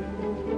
thank you